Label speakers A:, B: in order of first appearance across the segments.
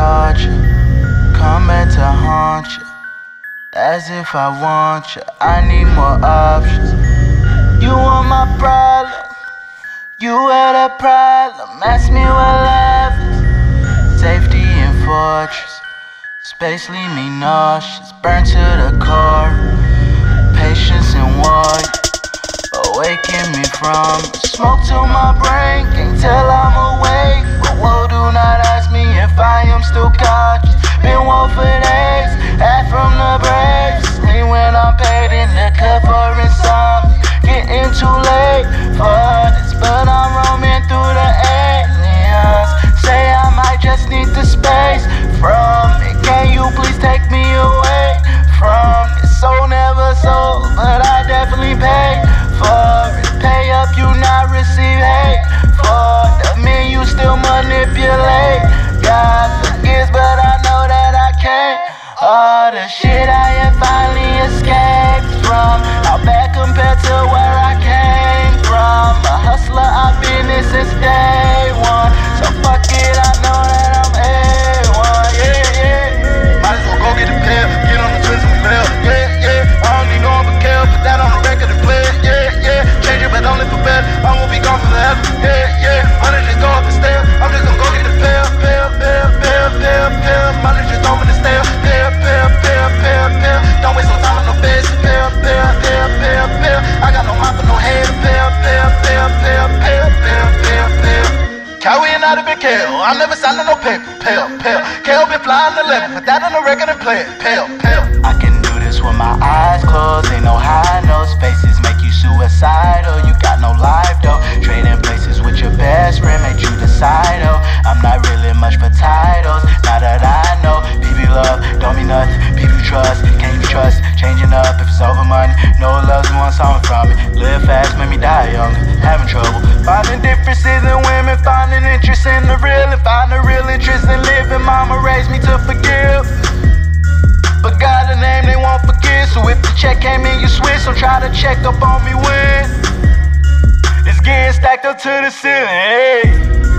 A: torture, coming to haunt you. As if I want you, I need more options. You are my problem, you had a problem. Ask me what love is. Safety and fortress, space leave me nauseous. Burn to the core, patience and warrior, awaken me from smoke to my brain. Can't tell all the shit out. fly to
B: be kale. I never signed no paper, pale, pale. Kale been flying the left, but that on the record and play it, pale, pale.
A: I can do this with my eyes closed. Ain't no high, no spaces. Make you suicidal. You came in, you switch, so try to check up on me when it's getting stacked up to the ceiling. Hey.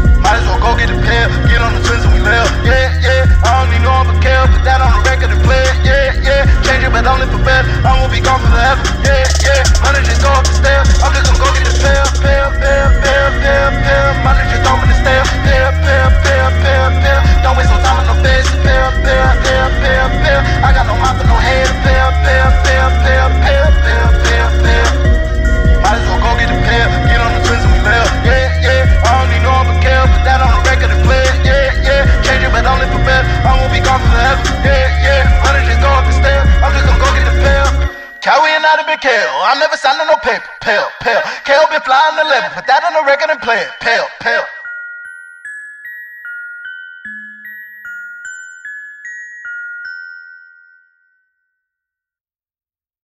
B: I'm never sounding no paper. Pale, pale. Ko been flying the level. Put that on the record and play it. Pale, pale.